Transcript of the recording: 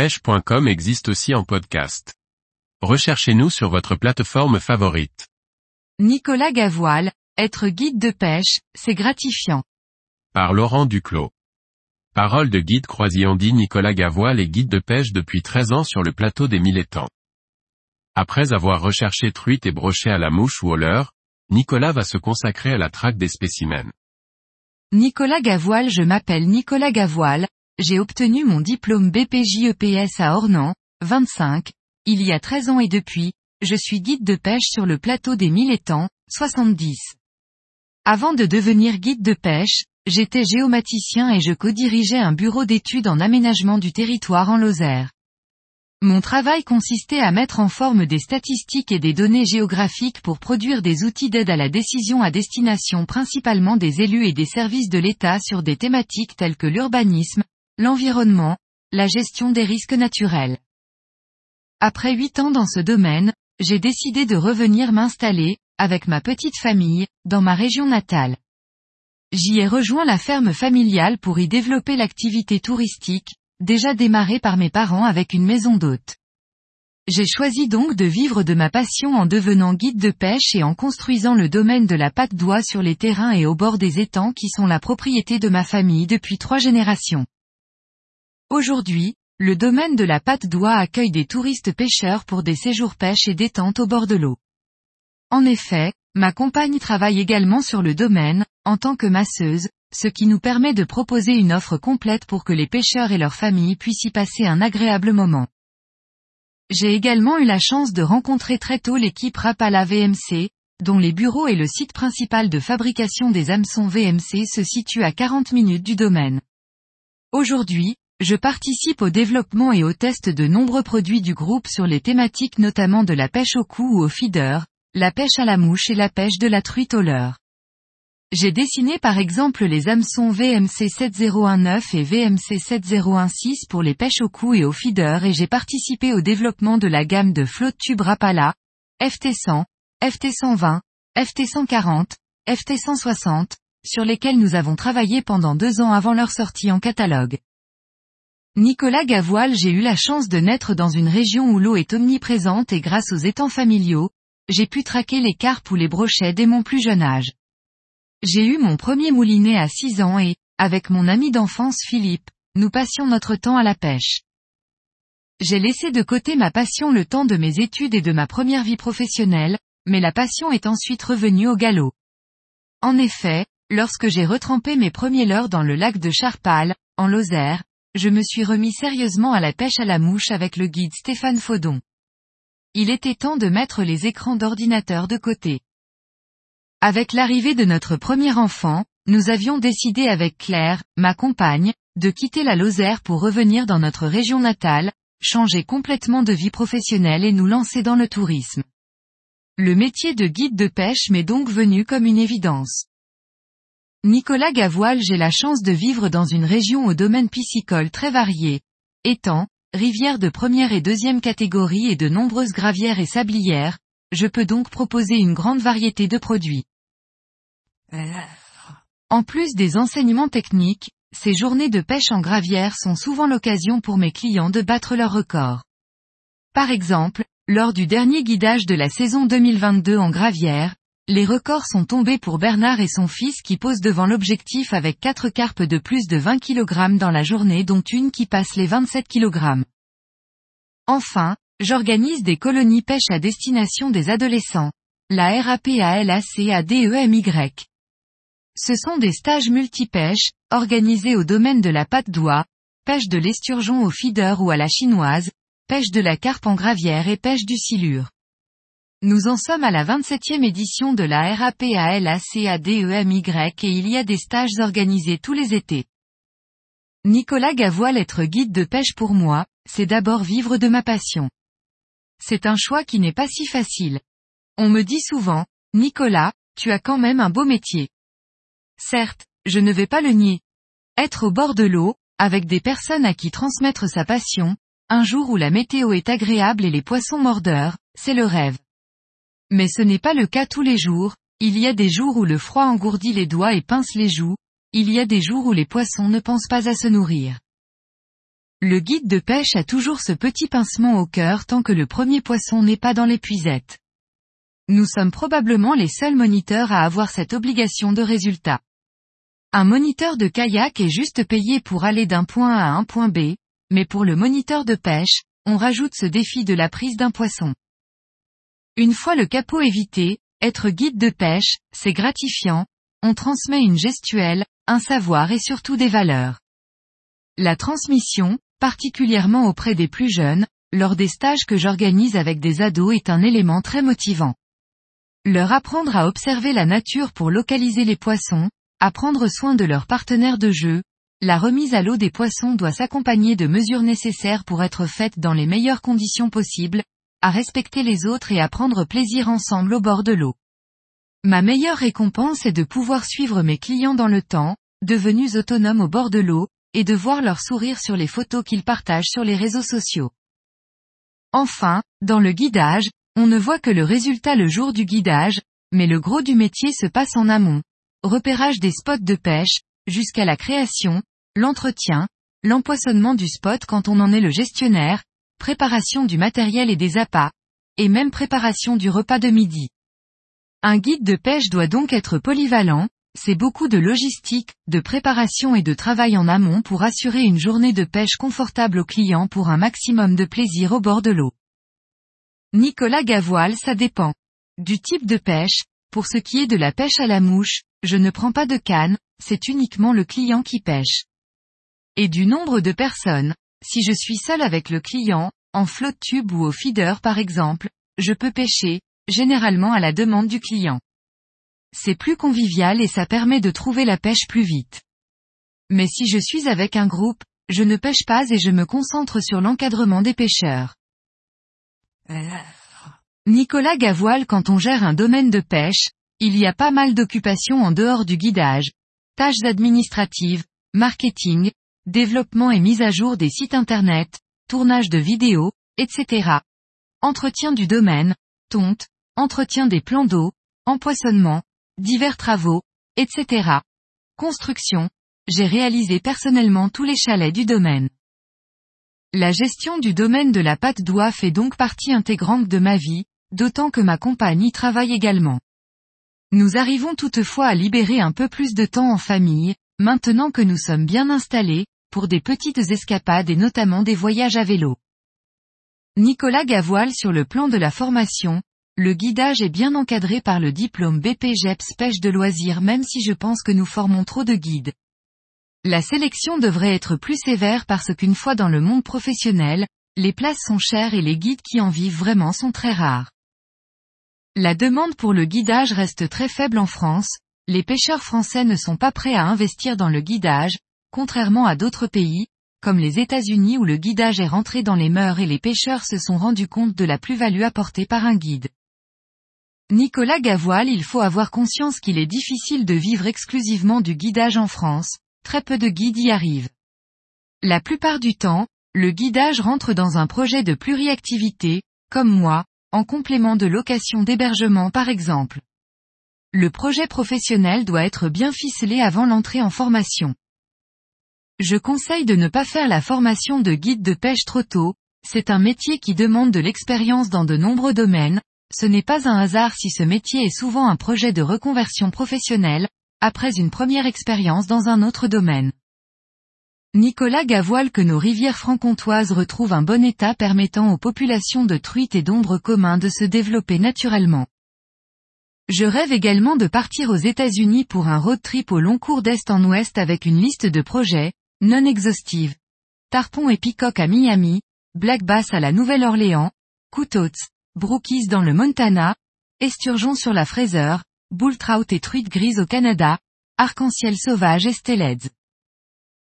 pêche.com existe aussi en podcast. Recherchez-nous sur votre plateforme favorite. Nicolas Gavoil, être guide de pêche, c'est gratifiant. Par Laurent Duclos. Parole de guide croisillon dit Nicolas Gavoil est guide de pêche depuis 13 ans sur le plateau des mille étangs. Après avoir recherché truites et brochets à la mouche ou au leurre, Nicolas va se consacrer à la traque des spécimens. Nicolas Gavoil Je m'appelle Nicolas Gavoil, j'ai obtenu mon diplôme BPJEPS à Ornans, 25, il y a 13 ans et depuis, je suis guide de pêche sur le plateau des mille étangs, 70. Avant de devenir guide de pêche, j'étais géomaticien et je co-dirigeais un bureau d'études en aménagement du territoire en Lozère. Mon travail consistait à mettre en forme des statistiques et des données géographiques pour produire des outils d'aide à la décision à destination principalement des élus et des services de l'État sur des thématiques telles que l'urbanisme, l'environnement, la gestion des risques naturels. Après huit ans dans ce domaine, j'ai décidé de revenir m'installer, avec ma petite famille, dans ma région natale. J'y ai rejoint la ferme familiale pour y développer l'activité touristique, déjà démarré par mes parents avec une maison d'hôte. J'ai choisi donc de vivre de ma passion en devenant guide de pêche et en construisant le domaine de la patte d'oie sur les terrains et au bord des étangs qui sont la propriété de ma famille depuis trois générations. Aujourd'hui, le domaine de la patte d'oie accueille des touristes pêcheurs pour des séjours pêche et détente au bord de l'eau. En effet, ma compagne travaille également sur le domaine, en tant que masseuse, ce qui nous permet de proposer une offre complète pour que les pêcheurs et leurs familles puissent y passer un agréable moment. J'ai également eu la chance de rencontrer très tôt l'équipe Rapala VMC, dont les bureaux et le site principal de fabrication des hameçons VMC se situent à 40 minutes du domaine. Aujourd'hui, je participe au développement et au test de nombreux produits du groupe sur les thématiques notamment de la pêche au cou ou au feeder, la pêche à la mouche et la pêche de la truite au leurre. J'ai dessiné par exemple les hameçons VMC 7019 et VMC 7016 pour les pêches au cou et au feeder et j'ai participé au développement de la gamme de flotte tube Rapala, FT100, FT120, FT140, FT160, sur lesquels nous avons travaillé pendant deux ans avant leur sortie en catalogue. Nicolas Gavoil J'ai eu la chance de naître dans une région où l'eau est omniprésente et grâce aux étangs familiaux, j'ai pu traquer les carpes ou les brochets dès mon plus jeune âge. J'ai eu mon premier moulinet à 6 ans et, avec mon ami d'enfance Philippe, nous passions notre temps à la pêche. J'ai laissé de côté ma passion le temps de mes études et de ma première vie professionnelle, mais la passion est ensuite revenue au galop. En effet, lorsque j'ai retrempé mes premiers leurres dans le lac de Charpal, en Lozère, je me suis remis sérieusement à la pêche à la mouche avec le guide Stéphane Faudon. Il était temps de mettre les écrans d'ordinateur de côté. Avec l'arrivée de notre premier enfant, nous avions décidé avec Claire, ma compagne, de quitter la Lozère pour revenir dans notre région natale, changer complètement de vie professionnelle et nous lancer dans le tourisme. Le métier de guide de pêche m'est donc venu comme une évidence. Nicolas Gavoil J'ai la chance de vivre dans une région au domaine piscicole très varié. Étangs, rivières de première et deuxième catégorie et de nombreuses gravières et sablières, je peux donc proposer une grande variété de produits. En plus des enseignements techniques, ces journées de pêche en gravière sont souvent l'occasion pour mes clients de battre leur record. Par exemple, lors du dernier guidage de la saison 2022 en gravière, les records sont tombés pour Bernard et son fils qui posent devant l'objectif avec 4 carpes de plus de 20 kg dans la journée dont une qui passe les 27 kg. Enfin, j'organise des colonies pêche à destination des adolescents. La RAPALACADEMY. Ce sont des stages multipêche, organisés au domaine de la patte d'oie, pêche de l'esturgeon au feeder ou à la chinoise, pêche de la carpe en gravière et pêche du silure. Nous en sommes à la 27e édition de la RAPALACADEMY et il y a des stages organisés tous les étés. Nicolas Gavoil être guide de pêche pour moi, c'est d'abord vivre de ma passion. C'est un choix qui n'est pas si facile. On me dit souvent, Nicolas, tu as quand même un beau métier. Certes, je ne vais pas le nier. Être au bord de l'eau, avec des personnes à qui transmettre sa passion, un jour où la météo est agréable et les poissons mordeurs, c'est le rêve. Mais ce n'est pas le cas tous les jours, il y a des jours où le froid engourdit les doigts et pince les joues, il y a des jours où les poissons ne pensent pas à se nourrir. Le guide de pêche a toujours ce petit pincement au cœur tant que le premier poisson n'est pas dans l'épuisette. Nous sommes probablement les seuls moniteurs à avoir cette obligation de résultat. Un moniteur de kayak est juste payé pour aller d'un point A à un point B, mais pour le moniteur de pêche, on rajoute ce défi de la prise d'un poisson. Une fois le capot évité, être guide de pêche, c'est gratifiant, on transmet une gestuelle, un savoir et surtout des valeurs. La transmission, particulièrement auprès des plus jeunes, lors des stages que j'organise avec des ados est un élément très motivant. Leur apprendre à observer la nature pour localiser les poissons, à prendre soin de leurs partenaires de jeu, la remise à l'eau des poissons doit s'accompagner de mesures nécessaires pour être faites dans les meilleures conditions possibles, à respecter les autres et à prendre plaisir ensemble au bord de l'eau. Ma meilleure récompense est de pouvoir suivre mes clients dans le temps, devenus autonomes au bord de l'eau, et de voir leur sourire sur les photos qu'ils partagent sur les réseaux sociaux. Enfin, dans le guidage, on ne voit que le résultat le jour du guidage, mais le gros du métier se passe en amont. Repérage des spots de pêche, jusqu'à la création, l'entretien, l'empoisonnement du spot quand on en est le gestionnaire, préparation du matériel et des appâts, et même préparation du repas de midi. Un guide de pêche doit donc être polyvalent, c'est beaucoup de logistique, de préparation et de travail en amont pour assurer une journée de pêche confortable aux clients pour un maximum de plaisir au bord de l'eau. Nicolas Gavoile ça dépend. Du type de pêche, pour ce qui est de la pêche à la mouche, je ne prends pas de canne, c'est uniquement le client qui pêche. Et du nombre de personnes, si je suis seul avec le client, en flotte tube ou au feeder par exemple, je peux pêcher, généralement à la demande du client. C'est plus convivial et ça permet de trouver la pêche plus vite. Mais si je suis avec un groupe, je ne pêche pas et je me concentre sur l'encadrement des pêcheurs. Nicolas Gavoile quand on gère un domaine de pêche, il y a pas mal d'occupations en dehors du guidage, tâches administratives, marketing, développement et mise à jour des sites internet, tournage de vidéos, etc. Entretien du domaine, tonte, entretien des plans d'eau, empoisonnement, divers travaux, etc. Construction, j'ai réalisé personnellement tous les chalets du domaine. La gestion du domaine de la pâte d'oie fait donc partie intégrante de ma vie, d'autant que ma compagne y travaille également. Nous arrivons toutefois à libérer un peu plus de temps en famille, maintenant que nous sommes bien installés, pour des petites escapades et notamment des voyages à vélo. Nicolas Gavoile sur le plan de la formation, le guidage est bien encadré par le diplôme BPGEPS pêche de loisirs même si je pense que nous formons trop de guides. La sélection devrait être plus sévère parce qu'une fois dans le monde professionnel, les places sont chères et les guides qui en vivent vraiment sont très rares. La demande pour le guidage reste très faible en France, les pêcheurs français ne sont pas prêts à investir dans le guidage, contrairement à d'autres pays, comme les États-Unis où le guidage est rentré dans les mœurs et les pêcheurs se sont rendus compte de la plus-value apportée par un guide. Nicolas Gavoile il faut avoir conscience qu'il est difficile de vivre exclusivement du guidage en France, très peu de guides y arrivent. La plupart du temps, le guidage rentre dans un projet de pluriactivité, comme moi, en complément de location d'hébergement par exemple. Le projet professionnel doit être bien ficelé avant l'entrée en formation. Je conseille de ne pas faire la formation de guide de pêche trop tôt, c'est un métier qui demande de l'expérience dans de nombreux domaines, ce n'est pas un hasard si ce métier est souvent un projet de reconversion professionnelle, après une première expérience dans un autre domaine. Nicolas Gavoile que nos rivières franc-comtoises retrouvent un bon état permettant aux populations de truites et d'ombres communs de se développer naturellement. Je rêve également de partir aux États-Unis pour un road trip au long cours d'est en ouest avec une liste de projets, non exhaustive. Tarpon et Peacock à Miami, Black Bass à la Nouvelle-Orléans, Coutotts, Brookies dans le Montana, Esturgeon sur la Fraser, Bull Trout et truite grise au Canada, Arc-en-ciel sauvage et Stelleds.